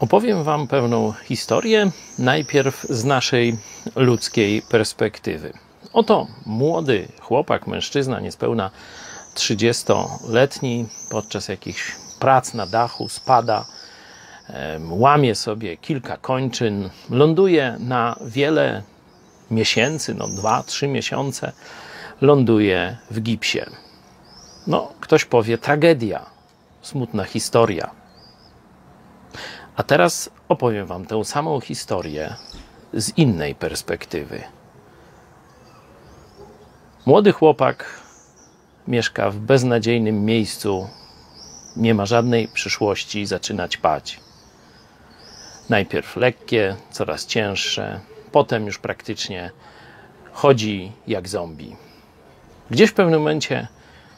Opowiem Wam pewną historię, najpierw z naszej ludzkiej perspektywy. Oto młody chłopak, mężczyzna, niespełna 30-letni, podczas jakichś prac na dachu spada, łamie sobie kilka kończyn, ląduje na wiele miesięcy, no dwa, trzy miesiące, ląduje w gipsie. No, ktoś powie tragedia, smutna historia. A teraz opowiem Wam tę samą historię z innej perspektywy. Młody chłopak mieszka w beznadziejnym miejscu, nie ma żadnej przyszłości, zaczyna ćpać. Najpierw lekkie, coraz cięższe, potem już praktycznie chodzi jak zombie. Gdzieś w pewnym momencie,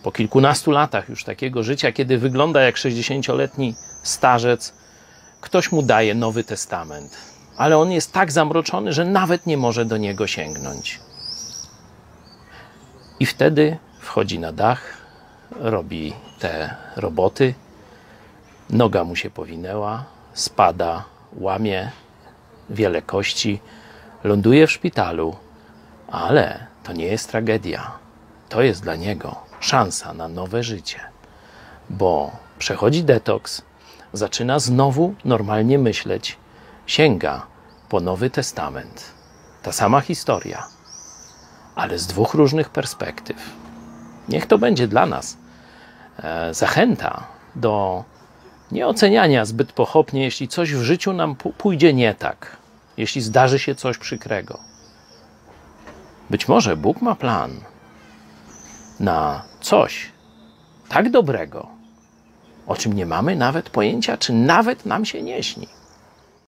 po kilkunastu latach już takiego życia, kiedy wygląda jak 60-letni starzec, ktoś mu daje Nowy Testament, ale on jest tak zamroczony, że nawet nie może do niego sięgnąć. I wtedy wchodzi na dach, robi te roboty, noga mu się powinęła, spada, łamie wiele kości, ląduje w szpitalu, ale to nie jest tragedia. To jest dla niego szansa na nowe życie, bo przechodzi detoks, zaczyna znowu normalnie myśleć, sięga po Nowy Testament. Ta sama historia, ale z dwóch różnych perspektyw. Niech to będzie dla nas e, zachęta do nieoceniania zbyt pochopnie, jeśli coś w życiu nam pójdzie nie tak, jeśli zdarzy się coś przykrego. Być może Bóg ma plan na coś tak dobrego, o czym nie mamy nawet pojęcia, czy nawet nam się nie śni.